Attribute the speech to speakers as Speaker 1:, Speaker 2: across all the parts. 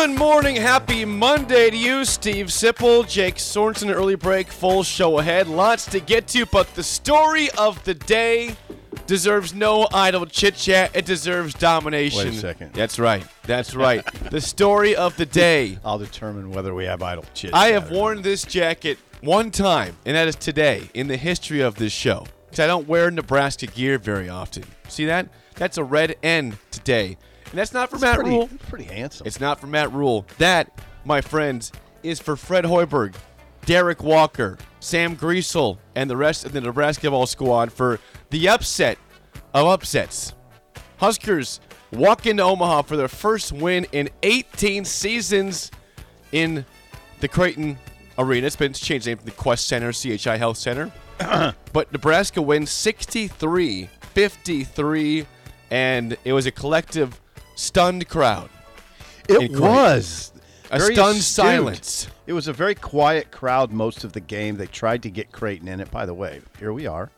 Speaker 1: Good morning, happy Monday to you, Steve Sipple, Jake Sorensen, early break, full show ahead. Lots to get to, but the story of the day deserves no idle chit chat. It deserves domination.
Speaker 2: Wait a second.
Speaker 1: That's right. That's right. the story of the day.
Speaker 2: I'll determine whether we have idle chit.
Speaker 1: I have worn this jacket one time, and that is today in the history of this show. Because I don't wear Nebraska gear very often. See that? That's a red N today. And that's not for Matt
Speaker 2: pretty,
Speaker 1: Rhule.
Speaker 2: pretty handsome.
Speaker 1: It's not for Matt Rhule. That, my friends, is for Fred Hoiberg, Derrick Walker, Sam Griesel, and the rest of the Nebraska ball squad for the upset of upsets. Huskers walk into Omaha for their first win in 18 seasons in the Creighton Arena. It's been changed name to the Qwest Center, CHI Health Center. but Nebraska wins 63 53, and it was a collective stunned crowd.
Speaker 2: it was
Speaker 1: A
Speaker 2: very
Speaker 1: stunned
Speaker 2: astute.
Speaker 1: silence.
Speaker 2: It was a very quiet crowd most of the game. They tried to get Creighton in it. By the way, here we are.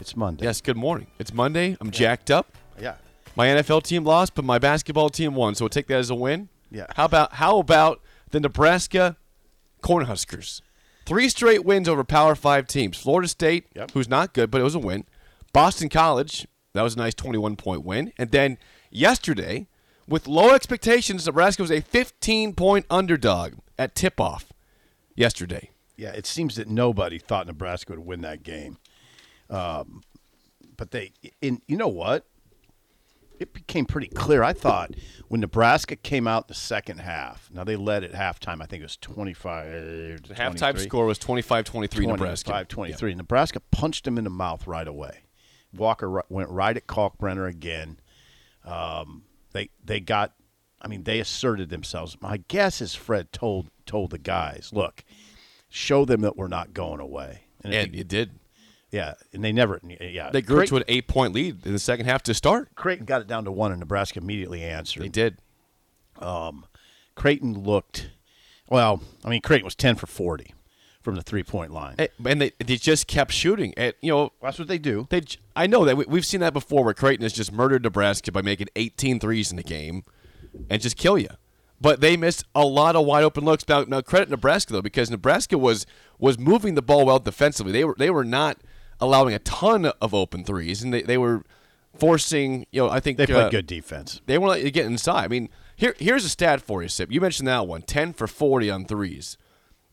Speaker 2: It's Monday.
Speaker 1: Yes, good morning. It's Monday. I'm jacked up.
Speaker 2: Yeah.
Speaker 1: My NFL team lost, but my basketball team won, so we'll take that as a win.
Speaker 2: Yeah.
Speaker 1: How about how about the Nebraska Cornhuskers? Three straight wins over Power Five teams. Florida State,
Speaker 2: Yep.
Speaker 1: who's not good, but it was a win. Boston College, that was a nice 21 point win. And then yesterday, with low expectations, Nebraska was a 15 point underdog at tip off yesterday.
Speaker 2: Yeah. It seems that nobody thought Nebraska would win that game. Um, but they, in you know what? It became pretty clear. I thought when Nebraska came out in the second half. Now they led at halftime. I think it was twenty-five.
Speaker 1: The halftime score was 25 23 Nebraska.
Speaker 2: 25 23. Nebraska punched him in the mouth right away. Walker went right at Kalkbrenner again. Um, they they got, I mean, they asserted themselves. My guess is Fred told told the guys, look, show them that we're not going away. And,
Speaker 1: And
Speaker 2: you-
Speaker 1: it did.
Speaker 2: yeah, and they never, yeah.
Speaker 1: They grew
Speaker 2: Creighton,
Speaker 1: to an eight point lead in the second half to start.
Speaker 2: Creighton got it down to one, and Nebraska immediately answered.
Speaker 1: They did.
Speaker 2: Um, Creighton looked, well, I mean, Creighton was 10 for 40 from the three point line.
Speaker 1: And they, they just kept shooting. And, you know,
Speaker 2: That's what they do.
Speaker 1: they j- I know that we, we've seen that before where Creighton has just murdered Nebraska by making 18 threes in the game and just kill you. But they missed a lot of wide open looks. Now, now credit Nebraska though because Nebraska was was moving the ball well defensively. They were they were not allowing a ton of open threes and they, they were forcing, you know, I think
Speaker 2: They played
Speaker 1: uh,
Speaker 2: good defense.
Speaker 1: They weren't let you get inside. I mean, here here's a stat for you, Sip. You mentioned that one 10 for 40 on threes.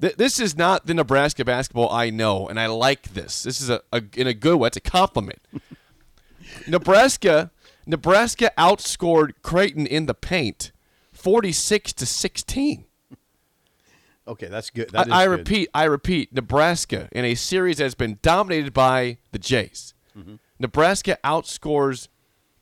Speaker 1: Th- This is not the Nebraska basketball I know, and I like this. This is a, a in a good way. It's a compliment. Nebraska, Nebraska outscored Creighton in the paint, forty-six to sixteen.
Speaker 2: Okay, that's good. That is
Speaker 1: I, I
Speaker 2: good.
Speaker 1: repeat, I repeat, Nebraska in a series that's been dominated by the Jays.
Speaker 2: Mm-hmm.
Speaker 1: Nebraska outscores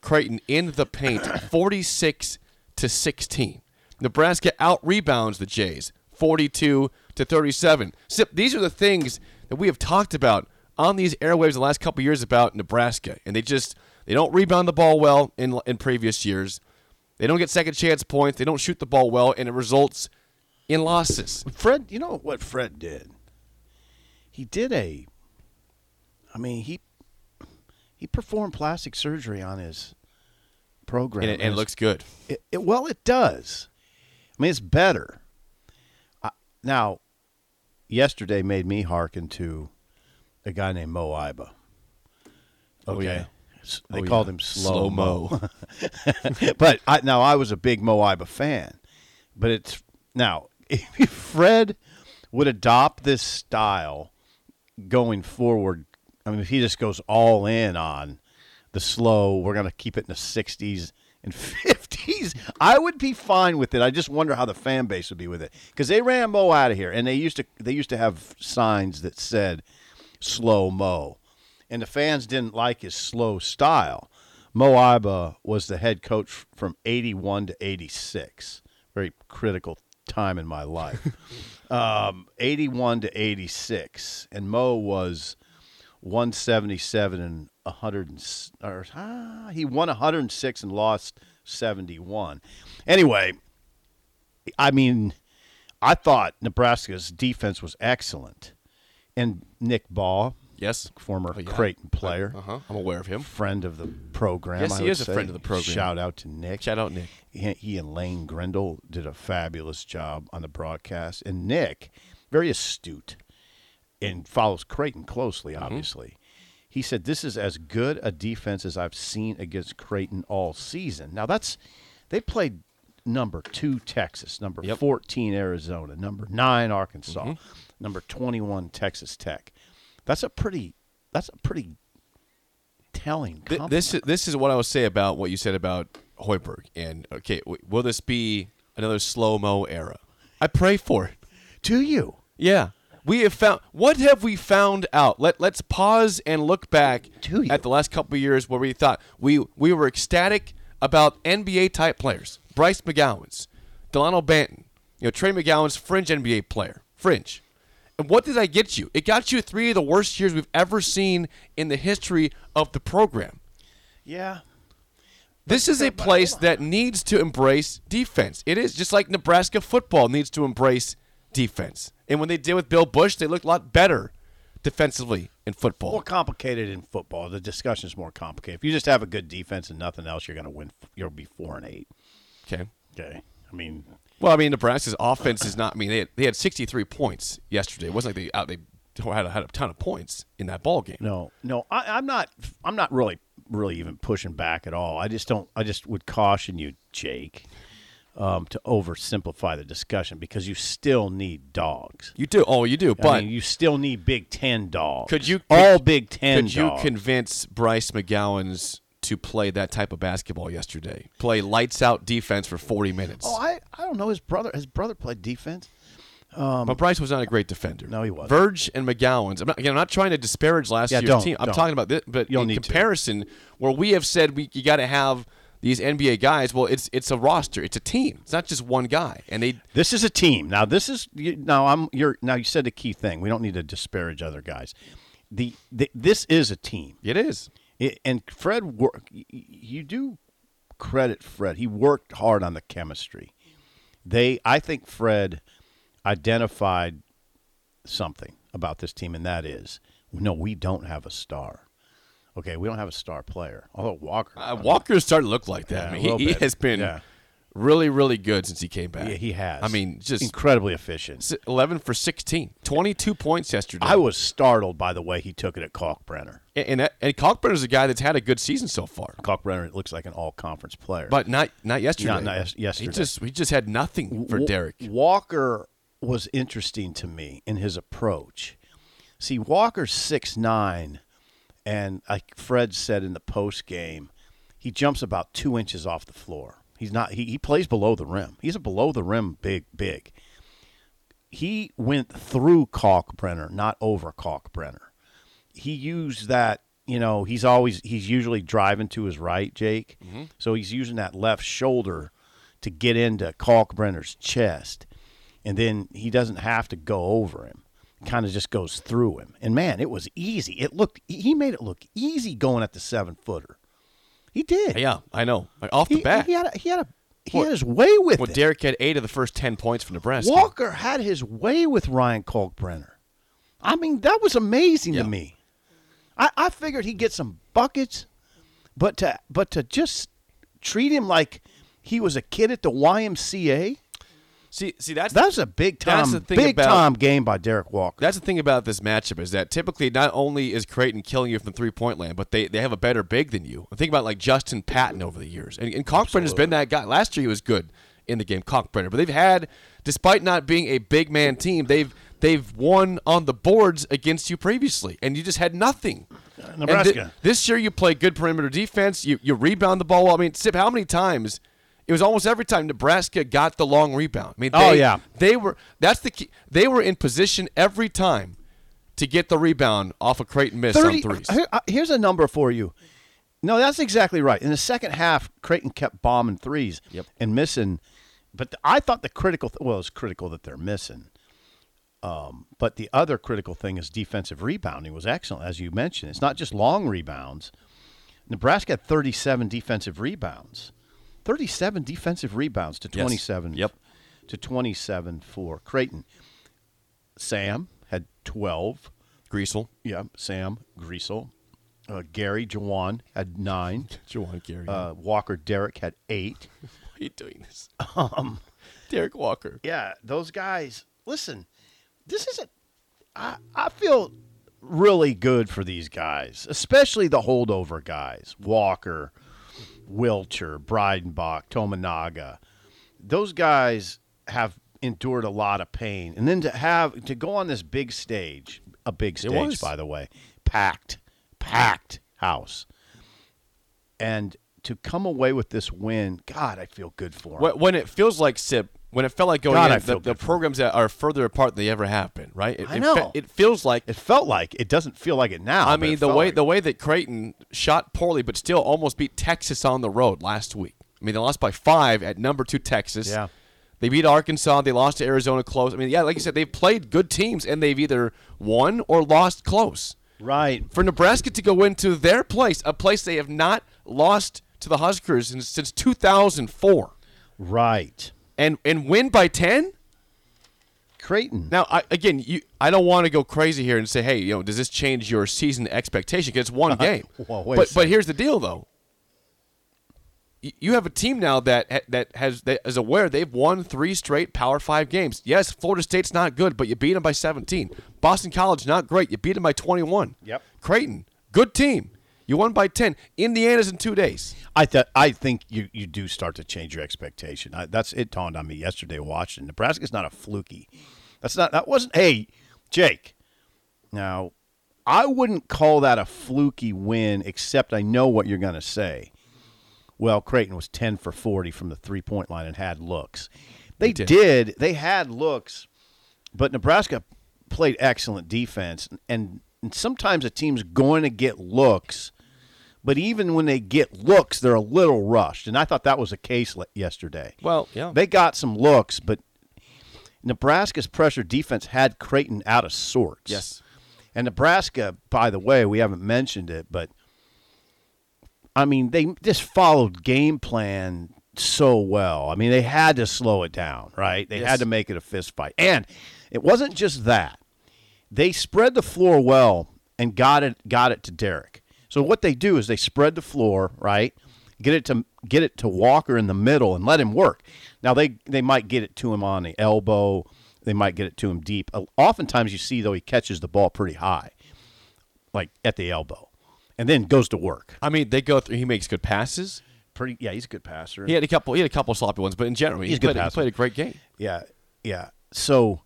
Speaker 1: Creighton in the paint 46 to 16. Nebraska out rebounds the Jays 42 to 37. Sip, these are the things that we have talked about on these airwaves the last couple years about Nebraska, and they just they don't rebound the ball well in in previous years. They don't get second chance points. They don't shoot the ball well, and it results in losses.
Speaker 2: Fred, you know what Fred did? He did a. I mean, he he performed plastic surgery on his program,
Speaker 1: and it, and it looks good.
Speaker 2: It, it- well, it does. I mean, it's better. I, now, yesterday made me hearken to a guy named Moe Iba.
Speaker 1: Oh, yeah.
Speaker 2: They
Speaker 1: Oh,
Speaker 2: called
Speaker 1: yeah.
Speaker 2: him Slow. Mo. but I, now I was a big Moe Iba fan. But it's now if Fred would adopt this style going forward. I mean, if he just goes all in on the slow, we're going to keep it in the 60s and 50s. I would be fine with it. I just wonder how the fan base would be with it because they ran Mo out of here, and they used to they used to have signs that said "slow Mo," and the fans didn't like his slow style. Moe Iba was the head coach from 81 to 86. Very critical time in my life. um, 81 to 86. And Mo was 177 and 100 and, or, ah, he won 106 and lost 71. Anyway, I mean, I thought Nebraska's defense was excellent. And Nick Ball,
Speaker 1: Yes.
Speaker 2: former
Speaker 1: Oh, yeah.
Speaker 2: Creighton player,
Speaker 1: Uh huh. I'm aware of him.
Speaker 2: friend of the program.
Speaker 1: Yes,
Speaker 2: I
Speaker 1: he is a friend of the program.
Speaker 2: Shout out to Nick.
Speaker 1: Shout out Nick.
Speaker 2: He, he and Lane Grindle did a fabulous job on the broadcast. And Nick, very astute and follows Creighton closely,
Speaker 1: Mm-hmm.
Speaker 2: He said, This is as good a defense as I've seen against Creighton all season. Now, that's, they played number two Texas, number
Speaker 1: Yep.
Speaker 2: 14 Arizona, number nine Arkansas,
Speaker 1: Mm-hmm.
Speaker 2: number 21 Texas Tech. That's a pretty, that's a pretty telling.
Speaker 1: Th- this is this is what I would say about what you said about Hoiberg. And okay, w- will this be another slow mo era? I pray for it.
Speaker 2: to you.
Speaker 1: Yeah. We have found what have we found out? Let let's pause and look back
Speaker 2: Do you?
Speaker 1: at the last couple of years where we thought we we were ecstatic about NBA type players. Bryce McGowens, Delano Banton, you know, Trey McGowens fringe NBA player. Fringe. And what did that get you? It got you three of the worst years we've ever seen in the history of the program.
Speaker 2: Yeah.
Speaker 1: This is a place that needs to embrace defense. It is just like Nebraska football needs to embrace defense. And when they did with Bill Busch, they looked a lot better defensively in football.
Speaker 2: more complicated in football. The discussion is more complicated. If you just have a good defense and nothing else, you're going to win. You'll be four and eight.
Speaker 1: Okay.
Speaker 2: Okay. I mean,
Speaker 1: Well, I mean, Nebraska's offense is not. I mean, they had, they had 63 points yesterday. It wasn't like they out they had a, had a ton of points in that ball game.
Speaker 2: no, no. I, I'm not. I'm not really, really even pushing back at all. I just don't. I just would caution you, Jake, um, to oversimplify the discussion because you still need dogs.
Speaker 1: You do. Oh, you do.
Speaker 2: I
Speaker 1: But
Speaker 2: mean, you still need Big Ten dogs.
Speaker 1: could you
Speaker 2: all
Speaker 1: could-
Speaker 2: Big Ten
Speaker 1: Could you convince Bryce McGowens to play that type of basketball yesterday? Play lights out defense for 40 minutes.
Speaker 2: oh, I, I don't know. His brother, his brother played defense.
Speaker 1: but Bryce was not a great defender.
Speaker 2: Um, No, he wasn't.
Speaker 1: Verge and McGowens. I'm not, again, I'm not trying to disparage last
Speaker 2: Yeah,
Speaker 1: year's
Speaker 2: don't,
Speaker 1: team. I'm
Speaker 2: don't.
Speaker 1: talking about this, but
Speaker 2: You don't
Speaker 1: in
Speaker 2: need to.
Speaker 1: comparison, where we have said we you got to have these NBA guys. Well, it's it's a roster. It's a team. It's not just one guy. And they
Speaker 2: This is a team. Now this is you, now I'm you're now you said the key thing. We don't need to disparage other guys. The, the this is a team.
Speaker 1: it is.
Speaker 2: It, and Fred work you do credit Fred. He worked hard on the chemistry. They I think Fred identified something about this team and that is no, we don't have a star. Okay, we don't have a star player. Although Walker
Speaker 1: Uh, Walker's starting to look like that.
Speaker 2: Yeah,
Speaker 1: I mean, he, he, has been
Speaker 2: Yeah.
Speaker 1: really, really good since he came back.
Speaker 2: yeah, he has.
Speaker 1: I mean, just
Speaker 2: incredibly efficient.
Speaker 1: 11 for 16, 22 points yesterday.
Speaker 2: I was startled by the way he took it at Kalkbrenner.
Speaker 1: and and, that, and Kalkbrenner's a guy that's had a good season so far.
Speaker 2: Kalkbrenner looks like an all-conference player.
Speaker 1: But not not yesterday.
Speaker 2: Not- not yes- yesterday.
Speaker 1: He just we just had nothing for
Speaker 2: Wa-
Speaker 1: Derrick.
Speaker 2: Walker was interesting to me in his approach. See, Walker's six nine, and like Fred said in the post game, he jumps about two inches off the floor. He's not. He, he plays below the rim. He's a below the rim big big. He went through Kalkbrenner, not over Kalkbrenner. He used that. You know, he's always he's usually driving to his right, Jake. Mm-hmm. So he's using that left shoulder to get into Kalkbrenner's chest, and then he doesn't have to go over him. Kind of just goes through him. And man, it was easy. It looked he made it look easy going at the seven footer. He did.
Speaker 1: Yeah, I know. Like, off
Speaker 2: He,
Speaker 1: the bat.
Speaker 2: he had a, he had a he
Speaker 1: What-
Speaker 2: had his way with
Speaker 1: Well,
Speaker 2: it.
Speaker 1: Derrick had eight of the first ten points for Nebraska.
Speaker 2: Walker had his way with Ryan Kalkbrenner. I mean, that was amazing
Speaker 1: Yeah.
Speaker 2: to me. I, I figured he'd get some buckets, but to but to just treat him like he was a kid at the YMCA,
Speaker 1: See, see, that's
Speaker 2: that's a big
Speaker 1: That's
Speaker 2: time,
Speaker 1: the thing
Speaker 2: big
Speaker 1: about-
Speaker 2: time game by Derrick Walker.
Speaker 1: That's the thing about this matchup is that typically not only is Creighton killing you from three point land, but they, they have a better big than you. Think about like Justin Patton over the years, and, and Kalkbrenner's been that guy. Last year he was good in the game, Kalkbrenner, but they've had, despite not being a big man team, they've they've won on the boards against you previously, and you just had nothing.
Speaker 2: Nebraska.
Speaker 1: thi- this year you play good perimeter defense. You you rebound the ball. well. I mean, Sip, how many times? It was almost every time Nebraska got the long rebound. I mean,
Speaker 2: Oh,
Speaker 1: they-
Speaker 2: yeah.
Speaker 1: they were that's the key. They were in position every time to get the rebound off a Creighton miss
Speaker 2: 30
Speaker 1: on threes.
Speaker 2: uh, here's a number for you. No, that's exactly right. In the second half, Creighton kept bombing threes
Speaker 1: Yep.
Speaker 2: and missing. But I thought the critical, th- well, it's critical that they're missing. Um, but the other critical thing is defensive rebounding was excellent, as you mentioned. It's not just long rebounds. Nebraska had 37 defensive rebounds. 37 defensive rebounds to
Speaker 1: Yes.
Speaker 2: 27.
Speaker 1: Yep.
Speaker 2: To 27 for Creighton. Sam had 12.
Speaker 1: Griesel.
Speaker 2: Yeah, Sam Griesel. Uh, Gary Juwan had nine.
Speaker 1: Juwan Gary.
Speaker 2: Uh, Walker Derrick had eight.
Speaker 1: Why are you doing this? Um, Derrick Walker.
Speaker 2: Yeah, those guys. Listen, this is a. I I feel really good for these guys, especially the holdover guys. Walker, Wilcher, Breidenbach, Tominaga. Those guys have endured a lot of pain, and then to have to go on this big stage, a big stage, by the way, packed, packed house, and to come away with this win, God, I feel good for
Speaker 1: When, when it feels like Sip, when it felt like going
Speaker 2: God,
Speaker 1: in, the, the programs that are further apart than they ever have been, right? It,
Speaker 2: I
Speaker 1: it
Speaker 2: know.
Speaker 1: fe- it feels like
Speaker 2: It felt like it doesn't feel like it now.
Speaker 1: I mean, the way
Speaker 2: like-
Speaker 1: the way that Creighton shot poorly, but still almost beat Texas on the road last week. I mean, they lost by five at number two Texas.
Speaker 2: Yeah.
Speaker 1: They beat Arkansas. They lost to Arizona close. I mean, yeah, like you said, they've played good teams and they've either won or lost close.
Speaker 2: right.
Speaker 1: For Nebraska to go into their place, a place they have not lost to the Huskers since, since 2004,
Speaker 2: Right.
Speaker 1: and and win by 10.
Speaker 2: Creighton.
Speaker 1: Now, I, again, you, I don't want to go crazy here and say, hey, you know, does this change your season expectation? Because it's one game. But but here's the deal, though. You have a team now that that has that is aware they've won three straight Power Five games. Yes, Florida State's not good, but you beat them by 17. Boston College not great, you beat them by 21.
Speaker 2: Yep.
Speaker 1: Creighton, good team, you won by 10. Indiana's in two days.
Speaker 2: I thought I think you, you do start to change your expectation. I, that's it dawned on me yesterday watching. Nebraska's not a fluky. That's not that wasn't hey, Jake. Now, I wouldn't call that a fluky win except I know what you're going to say. Well, Creighton was 10 for 40 from the three-point line and had looks. They
Speaker 1: did.
Speaker 2: did. They had looks, but Nebraska played excellent defense and, and sometimes a team's going to get looks but even when they get looks, they're a little rushed. And I thought that was the case yesterday.
Speaker 1: Well, yeah.
Speaker 2: They got some looks, but Nebraska's pressure defense had Creighton out of sorts.
Speaker 1: Yes.
Speaker 2: And Nebraska, by the way, we haven't mentioned it, but I mean, they just followed game plan so well. I mean, they had to slow it down, right? They
Speaker 1: Yes.
Speaker 2: had to make it a fist fight. And it wasn't just that. They spread the floor well and got it got it to Derrick. So what they do is they spread the floor, right? Get it to get it to Walker in the middle and let him work. Now they they might get it to him on the elbow. They might get it to him deep. Uh, Oftentimes you see though he catches the ball pretty high, like at the elbow, and then goes to work.
Speaker 1: I mean, they go through. He makes good passes.
Speaker 2: Pretty yeah, he's a good passer.
Speaker 1: He had a couple. He had a couple sloppy ones, but in general, he
Speaker 2: He's good
Speaker 1: played, he played a great game.
Speaker 2: Yeah, yeah. So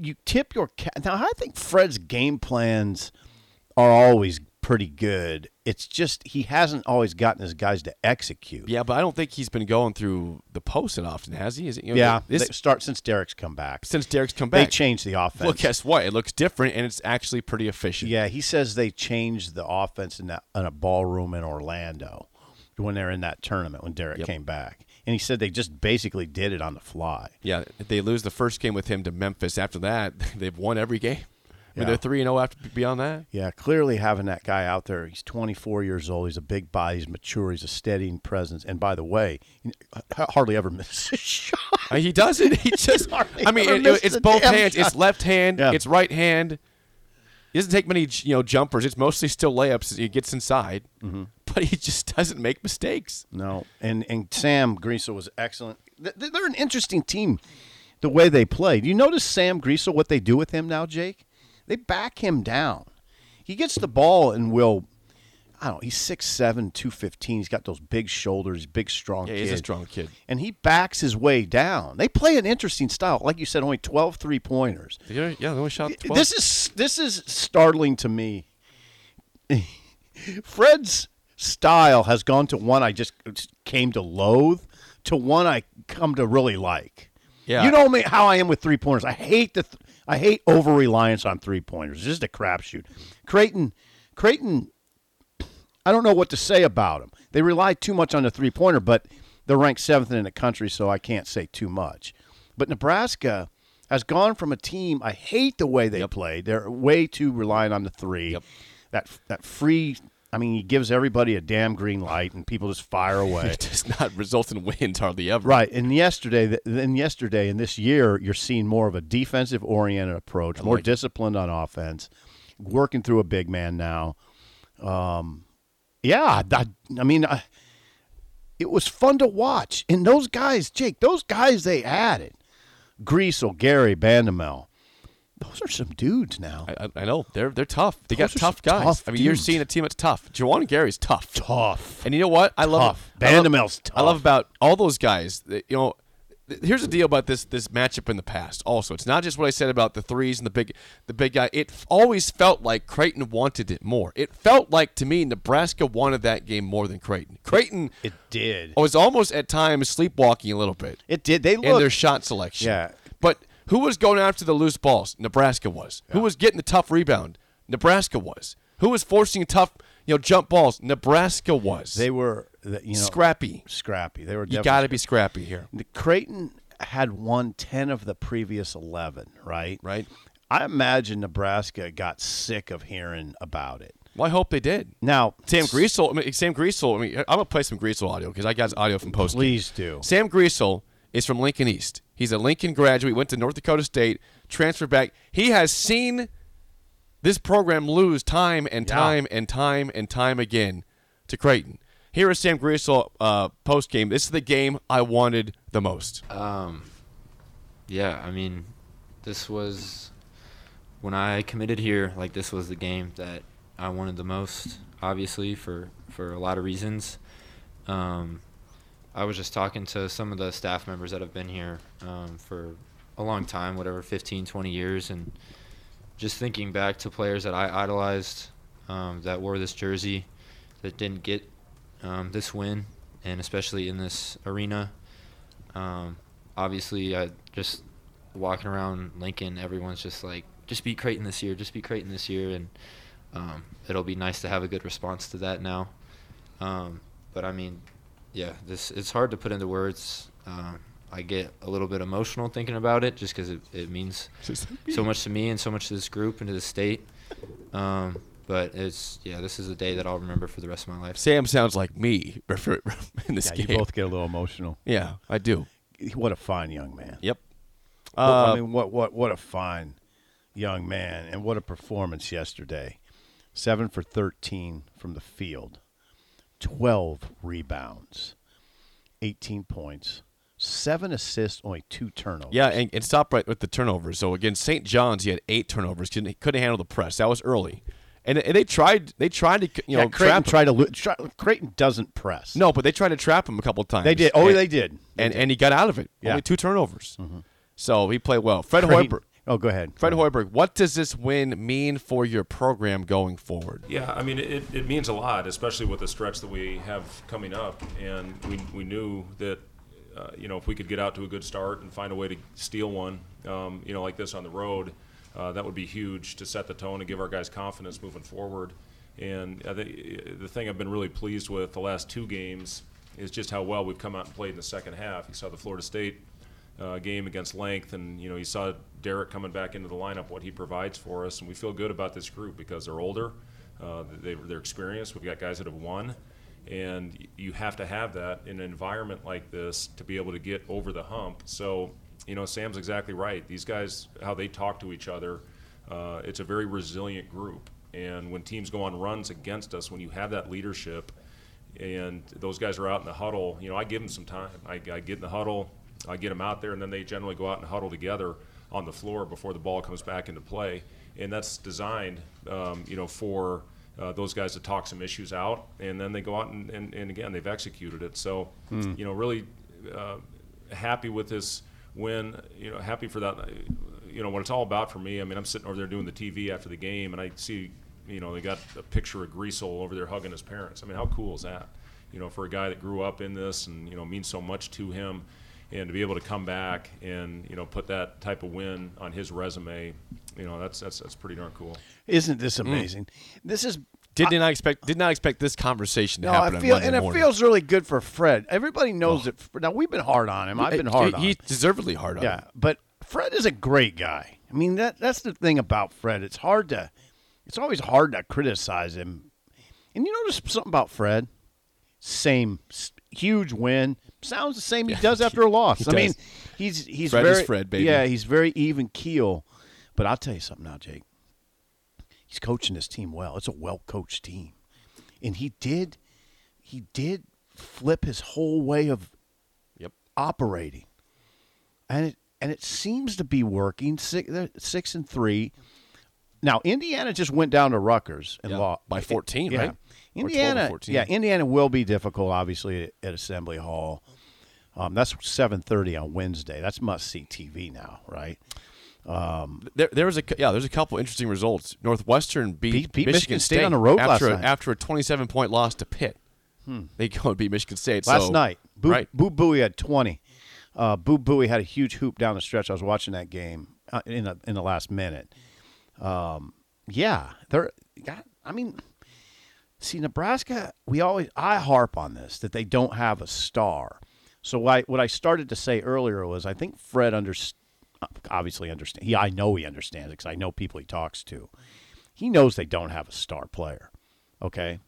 Speaker 2: you tip your cap. Now I think Fred's game plans are always pretty good. It's just he hasn't always gotten his guys to execute.
Speaker 1: Yeah, but I don't think he's been going through the post that often, has he? Is it, you know,
Speaker 2: yeah.
Speaker 1: This,
Speaker 2: they start since Derrick's come back.
Speaker 1: since Derrick's come back, They
Speaker 2: changed the offense.
Speaker 1: Well, guess what? It looks different, and it's actually pretty efficient.
Speaker 2: Yeah, he says they changed the offense in, that, in a ballroom in Orlando when they're in that tournament when Derrick
Speaker 1: Yep.
Speaker 2: came back. And he said they just basically did it on the fly.
Speaker 1: Yeah, they lose the first game with him to Memphis. After that, they've won every game. I mean, they're three and zero after beyond that.
Speaker 2: Yeah, clearly having that guy out there, he's 24 years old. He's a big body. He's mature. He's a steadying presence. And by the way, he hardly ever misses a shot.
Speaker 1: Uh, he doesn't. He just. I mean, it- it's both hands. It's left hand.
Speaker 2: Yeah.
Speaker 1: It's right hand. He doesn't take many, you know, jumpers. It's mostly still layups he gets inside.
Speaker 2: Mm-hmm.
Speaker 1: But he just doesn't make mistakes.
Speaker 2: No, and and Sam Griesel was excellent. Th- th- They're an interesting team, the way they play. Do you notice Sam Griesel what they do with him now, Jake? They back him down. He gets the ball and will. I don't know. He's 6'7", 215. He's got those big shoulders, big strong
Speaker 1: Yeah,
Speaker 2: kid.
Speaker 1: he's a strong kid.
Speaker 2: And he backs his way down. They play an interesting style. Like you said, only 12 three-pointers.
Speaker 1: Yeah, yeah, they only shot 12.
Speaker 2: This is this is startling to me. Fred's style has gone to one I just came to loathe to one I come to really like.
Speaker 1: Yeah.
Speaker 2: You know me how I am with three pointers. I hate the th- I hate over reliance on three pointers. This is a crapshoot. Creighton, Creighton. I don't know what to say about them. They rely too much on the three pointer, but they're ranked seventh in the country, so I can't say too much. But Nebraska has gone from a team. I hate the way they play. They're way too reliant on the three.
Speaker 1: Yep.
Speaker 2: That that free. I mean, he gives everybody a damn green light, and people just fire away.
Speaker 1: It does not result in wins hardly ever.
Speaker 2: Right, and yesterday, th- then yesterday, and this year, you're seeing more of a defensive oriented approach, more
Speaker 1: like it.
Speaker 2: disciplined on offense, working through a big man now. Um, yeah, I, I mean, I, it was fun to watch, and those guys, Jake, those guys they added, Griesel, Gary, Bandoumel, those are some dudes now.
Speaker 1: I, I- know they're they're tough. They
Speaker 2: Those
Speaker 1: got tough guys.
Speaker 2: tough
Speaker 1: I mean, you're
Speaker 2: dudes.
Speaker 1: seeing a team that's tough. Juwan Gary's tough.
Speaker 2: Tough.
Speaker 1: And you know what? I love
Speaker 2: Tough.
Speaker 1: I love-
Speaker 2: Bandoumel's
Speaker 1: I love about all those guys. that, You know, th- here's the deal about this this matchup in the past. Also, it's not just what I said about the threes and the big the big guy. It f- always felt like Creighton wanted it more. It felt like to me Nebraska wanted that game more than Creighton. Creighton
Speaker 2: It did.
Speaker 1: was almost at times sleepwalking a little bit
Speaker 2: It did. They
Speaker 1: in their shot selection.
Speaker 2: Yeah.
Speaker 1: But who was going after the loose balls? Nebraska was. Who was getting the tough rebound? Nebraska was. Who was forcing tough, you know, jump balls? Nebraska was.
Speaker 2: They were, you know,
Speaker 1: scrappy.
Speaker 2: Scrappy. They were.
Speaker 1: You got to be scrappy here.
Speaker 2: Creighton had won 10 of the previous 11, right?
Speaker 1: Right.
Speaker 2: I imagine Nebraska got sick of hearing about it.
Speaker 1: Well, I hope they did.
Speaker 2: Now,
Speaker 1: Sam Griesel, I mean, Sam Griesel. I mean, I'm gonna play some Griesel audio because I got his audio from post.
Speaker 2: Please do.
Speaker 1: Sam Griesel is from Lincoln East. He's a Lincoln graduate. Went to North Dakota State, transferred back. He has seen this program lose time and
Speaker 2: Yeah.
Speaker 1: time and time and time again to Creighton. Here is Sam Griesel uh, post game. This is the game I wanted the most.
Speaker 3: Um, yeah, I mean, this was when I committed here. Like this was the game that I wanted the most. Obviously, for for a lot of reasons. Um, I was just talking to some of the staff members that have been here um, for a long time, whatever, 15, 20 years, and just thinking back to players that I idolized um, that wore this jersey that didn't get um, this win, and especially in this arena. Um, obviously, I just walking around Lincoln, everyone's just like, just beat Creighton this year, just beat Creighton this year, and um, it'll be nice to have a good response to that now. Um, but I mean, yeah, this it's hard to put into words. Um, I get a little bit emotional thinking about it, just because it, it means so much to me and so much to this group and to the state. Um, but it's yeah, this is a day that I'll remember for the rest of my life.
Speaker 1: Sam sounds like me in this
Speaker 2: Yeah,
Speaker 1: game.
Speaker 2: you both get a little emotional.
Speaker 1: yeah, I do.
Speaker 2: What a fine young man.
Speaker 1: Yep. Uh,
Speaker 2: I mean, what what what a fine young man, and what a performance yesterday. Seven for thirteen from the field, twelve rebounds, eighteen points, seven assists, only two turnovers.
Speaker 1: Yeah, and, and stop right with the turnovers. So again, St. John's, he had eight turnovers. Couldn't, couldn't handle the press. That was early, and, and they tried. They tried to you
Speaker 2: yeah.
Speaker 1: know
Speaker 2: Creighton
Speaker 1: trap. him.
Speaker 2: tried to lo- try, Creighton doesn't press.
Speaker 1: No, but they tried to trap him a couple times.
Speaker 2: they did. Oh,
Speaker 1: and,
Speaker 2: they did. They
Speaker 1: and
Speaker 2: did.
Speaker 1: and he got out of it.
Speaker 2: Yeah.
Speaker 1: Only two turnovers. Mm-hmm. So he played well. Fred
Speaker 2: Creighton-
Speaker 1: Hoiberg.
Speaker 2: Oh, go ahead.
Speaker 1: Fred
Speaker 2: Go.
Speaker 1: Hoiberg. What does this win mean for your program going forward?
Speaker 4: Yeah, I mean, it, it means a lot, especially with the stretch that we have coming up. And we, we knew that, uh, you know, if we could get out to a good start and find a way to steal one, um, you know, like this on the road, uh, that would be huge to set the tone and give our guys confidence moving forward. And I think the thing I've been really pleased with the last two games is just how well we've come out and played in the second half. You saw the Florida State uh, game against length, and you know you saw Derrick coming back into the lineup, what he provides for us, and we feel good about this group because they're older, uh, they, they're experienced. We've got guys that have won, and you have to have that in an environment like this to be able to get over the hump. So you know Sam's exactly right. These guys, how they talk to each other, uh, it's a very resilient group. And when teams go on runs against us, when you have that leadership, and those guys are out in the huddle, you know, I give them some time. I, I get in the huddle, I get them out there, and then they generally go out and huddle together on the floor before the ball comes back into play. And that's designed, um, you know, for uh, those guys to talk some issues out, and then they go out and, and, and again, they've executed it. So, you know, really uh, happy with this win. You know, happy for that. You know, what it's all about for me. I mean, I'm sitting over there doing the TV after the game, and I see, you know, they got a picture of Griesel over there hugging his parents. I mean, how cool is that? You know, for a guy that grew up in this and you know means so much to him, and to be able to come back and you know put that type of win on his resume, you know that's that's that's pretty darn cool.
Speaker 2: Isn't this mm. amazing? This is
Speaker 1: Did not I expect did not expect this conversation to
Speaker 2: no,
Speaker 1: happen
Speaker 2: I feel
Speaker 1: Monday
Speaker 2: and it
Speaker 1: morning.
Speaker 2: feels really good for Fred. Everybody knows that. Now we've been hard on him. I've been hard
Speaker 1: he,
Speaker 2: on.
Speaker 1: He's
Speaker 2: him.
Speaker 1: deservedly hard on.
Speaker 2: Yeah,
Speaker 1: him.
Speaker 2: but Fred is a great guy. I mean that that's the thing about Fred. It's hard to it's always hard to criticize him. And you notice something about Fred? Same huge win. Sounds the same he does after a loss. I mean,
Speaker 1: does.
Speaker 2: he's he's
Speaker 1: Fred is
Speaker 2: very
Speaker 1: Fred, baby.
Speaker 2: Yeah, he's very even keel. But I'll tell you something now, Jake. He's coaching this team well. It's a well coached team. And he did he did flip his whole way of
Speaker 1: Yep.
Speaker 2: operating, and it and it seems to be working. Six, six and three. Now Indiana just went down to Rutgers and
Speaker 1: Yeah,
Speaker 2: lost
Speaker 1: by 14,
Speaker 2: yeah.
Speaker 1: right? Or 12 or
Speaker 2: Indiana,
Speaker 1: 14.
Speaker 2: yeah, Indiana will be difficult, obviously, at, Assembly Hall. Um, that's seven thirty on Wednesday. That's must see TV now, right?
Speaker 1: There, there was a yeah. There's a couple interesting results. Northwestern beat,
Speaker 2: Beat- beat
Speaker 1: Michigan,
Speaker 2: Michigan State on the road last
Speaker 1: after
Speaker 2: night. Hmm.
Speaker 1: after a 27 point loss to Pitt. They go and beat Michigan State
Speaker 2: Last
Speaker 1: so-
Speaker 2: night, Boo,
Speaker 1: right?
Speaker 2: Boo Buie had twenty. Uh, Boo Buie had a huge hoop down the stretch. I was watching that game uh, in the in the last minute. Um, yeah, they're. I mean, see, Nebraska. We always I harp on this that they don't have a star. So I, what I started to say earlier was I think Fred under, obviously understand. He I know he understands because I know people he talks to. He knows they don't have a star player. Okay,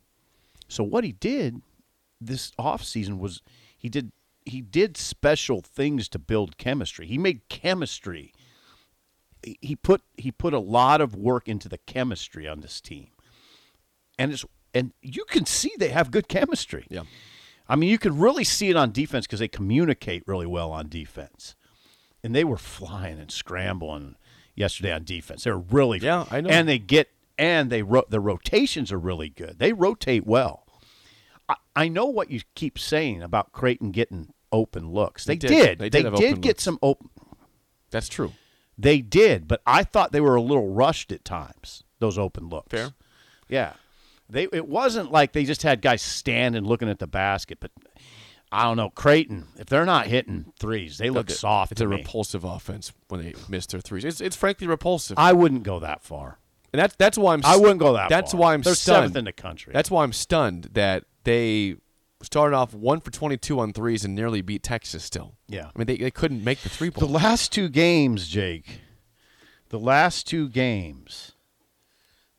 Speaker 2: so what he did this offseason was he did he did special things to build chemistry. He made chemistry. He- put he put a lot of work into the chemistry on this team. And it's and you can see they have good chemistry.
Speaker 1: Yeah.
Speaker 2: I mean, you could really see it on defense because they communicate really well on defense. And they were flying and scrambling yesterday on defense. They're really
Speaker 1: Yeah, I know.
Speaker 2: And they get and they ro- the rotations are really good. They rotate well. I, I know what you keep saying about Creighton getting open looks. They,
Speaker 1: They
Speaker 2: did.
Speaker 1: did.
Speaker 2: They,
Speaker 1: They did have
Speaker 2: did get
Speaker 1: looks.
Speaker 2: some open.
Speaker 1: That's true.
Speaker 2: They did, but I thought they were a little rushed at times. Those open looks.
Speaker 1: Fair.
Speaker 2: Yeah. They it wasn't like they just had guys standing looking at the basket, but I don't know, Creighton, if they're not hitting threes, they look
Speaker 1: It's-
Speaker 2: soft
Speaker 1: It's a
Speaker 2: me.
Speaker 1: repulsive offense when they miss their threes. It's, it's frankly repulsive.
Speaker 2: I wouldn't go that far.
Speaker 1: and that's that's why I'm.
Speaker 2: I wouldn't go that
Speaker 1: That's
Speaker 2: far.
Speaker 1: why I'm
Speaker 2: They're
Speaker 1: stunned.
Speaker 2: seventh in the country.
Speaker 1: That's why I'm stunned that they started off one for 22 on threes and nearly beat Texas. Still.
Speaker 2: Yeah.
Speaker 1: I mean, they, they couldn't make the three
Speaker 2: The last two games, Jake, the last two games,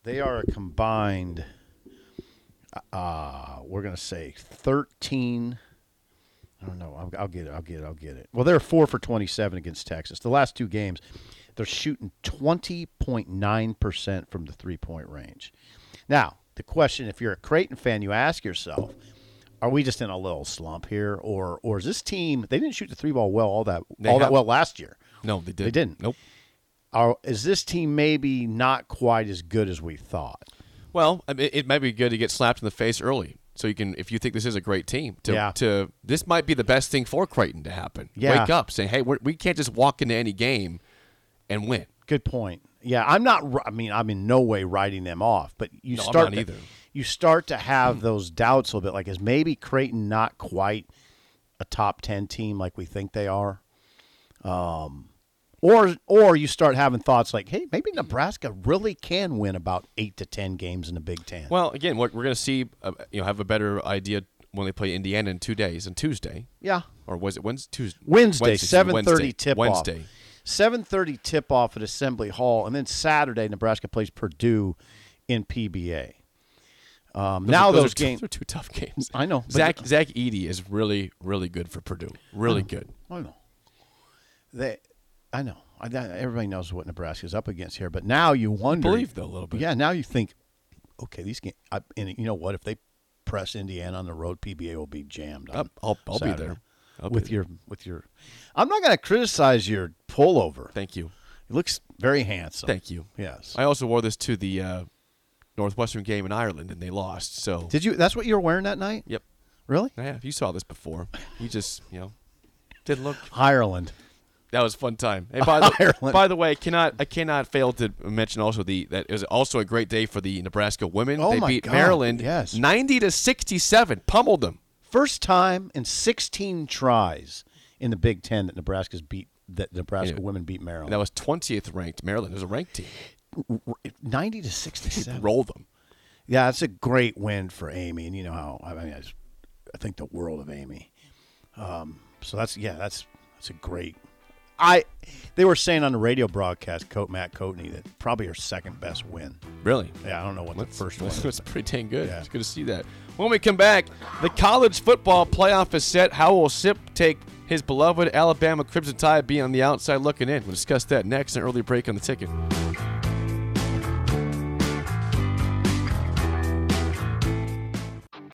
Speaker 2: they are a combined, uh, we're going to say 13. I don't know. I'll, I'll get it. I'll get it. I'll get it. Well, they're four for 27 against Texas. The last two games, they're shooting 20.9% from the three point range. Now, the question if you're a Creighton fan, you ask yourself, are we just in a little slump here, or or is this team? They didn't shoot the three ball well all that
Speaker 1: They
Speaker 2: all that well last year.
Speaker 1: no, they did.
Speaker 2: They didn't.
Speaker 1: Nope.
Speaker 2: Are, is this team maybe not quite as good as we thought?
Speaker 1: Well, I mean, it might be good to get slapped in the face early, so you can, if you think this is a great team, to,
Speaker 2: Yeah.
Speaker 1: to this might be the best thing for Creighton to happen.
Speaker 2: Yeah.
Speaker 1: Wake up, saying, "Hey, we're, we can't just walk into any game and win."
Speaker 2: Good point. Yeah, I'm not. I mean, I'm in no way writing them off, but you
Speaker 1: No, I'm
Speaker 2: start
Speaker 1: not either.
Speaker 2: You start to have those doubts a little bit. Like, is maybe Creighton not quite a top ten team like we think they are? Um, or or you start having thoughts like, hey, maybe Nebraska really can win about eight to ten games in the Big Ten.
Speaker 1: Well, again, we're, we're going to see, uh, you know, have a better idea when they play Indiana in two days, on Tuesday,
Speaker 2: yeah,
Speaker 1: or was it Wednesday? Tuesday.
Speaker 2: Wednesday, seven thirty
Speaker 1: Wednesday.
Speaker 2: tip
Speaker 1: Wednesday.
Speaker 2: off. Seven thirty tip off at Assembly Hall, and then Saturday Nebraska plays Purdue in PBA. Um,
Speaker 1: Those
Speaker 2: now
Speaker 1: are, those,
Speaker 2: those
Speaker 1: t-
Speaker 2: games,
Speaker 1: are two tough games.
Speaker 2: I know, but-
Speaker 1: Zach Zach Edey is really really good for Purdue. Really good.
Speaker 2: I know. They, I know. I, everybody knows what Nebraska's up against here, but now you wonder.
Speaker 1: believe, though, a little bit.
Speaker 2: Yeah, now you think, okay, these games. I, and you know what? If they press Indiana on the road, PBA will be jammed.
Speaker 1: I'll- I'll- I'll be there. I'll be
Speaker 2: with
Speaker 1: there.
Speaker 2: your with your. I'm not going to criticize your pullover.
Speaker 1: Thank you.
Speaker 2: It looks very handsome.
Speaker 1: Thank you.
Speaker 2: Yes.
Speaker 1: I also wore this to the uh, Northwestern game in Ireland, and they lost. So
Speaker 2: Did you? That's what you were wearing that night.
Speaker 1: Yep.
Speaker 2: Really?
Speaker 1: Oh, yeah, you saw this before. You just you know didn't look.
Speaker 2: Ireland.
Speaker 1: That was a fun time. Hey, by the,
Speaker 2: Ireland.
Speaker 1: by the way, I cannot I cannot fail to mention also the that it was also a great day for the Nebraska women.
Speaker 2: Oh,
Speaker 1: they
Speaker 2: my
Speaker 1: beat
Speaker 2: God,
Speaker 1: Maryland
Speaker 2: yes.
Speaker 1: ninety to sixty seven, pummeled them.
Speaker 2: First time in 16 tries in the Big Ten that Nebraska's beat that Nebraska
Speaker 1: Yeah.
Speaker 2: women beat Maryland.
Speaker 1: And that was 20th ranked Maryland. It was a ranked team.
Speaker 2: Ninety to sixty-seven.
Speaker 1: Roll them.
Speaker 2: Yeah, that's a great win for Amy, and you know how I mean I, just, I think the world of Amy. Um, so that's yeah, that's that's a great. I they were saying on the radio broadcast, Coat Matt Coatney, that probably her second best win.
Speaker 1: Really?
Speaker 2: Yeah, I don't know what the first one.
Speaker 1: That's,
Speaker 2: is.
Speaker 1: that's pretty dang good.
Speaker 2: Yeah.
Speaker 1: It's good to see that. When we come back, the college football playoff is set. How will Sip take his beloved Alabama Crimson Tide be on the outside looking in? We'll discuss that next. An early break on the ticket.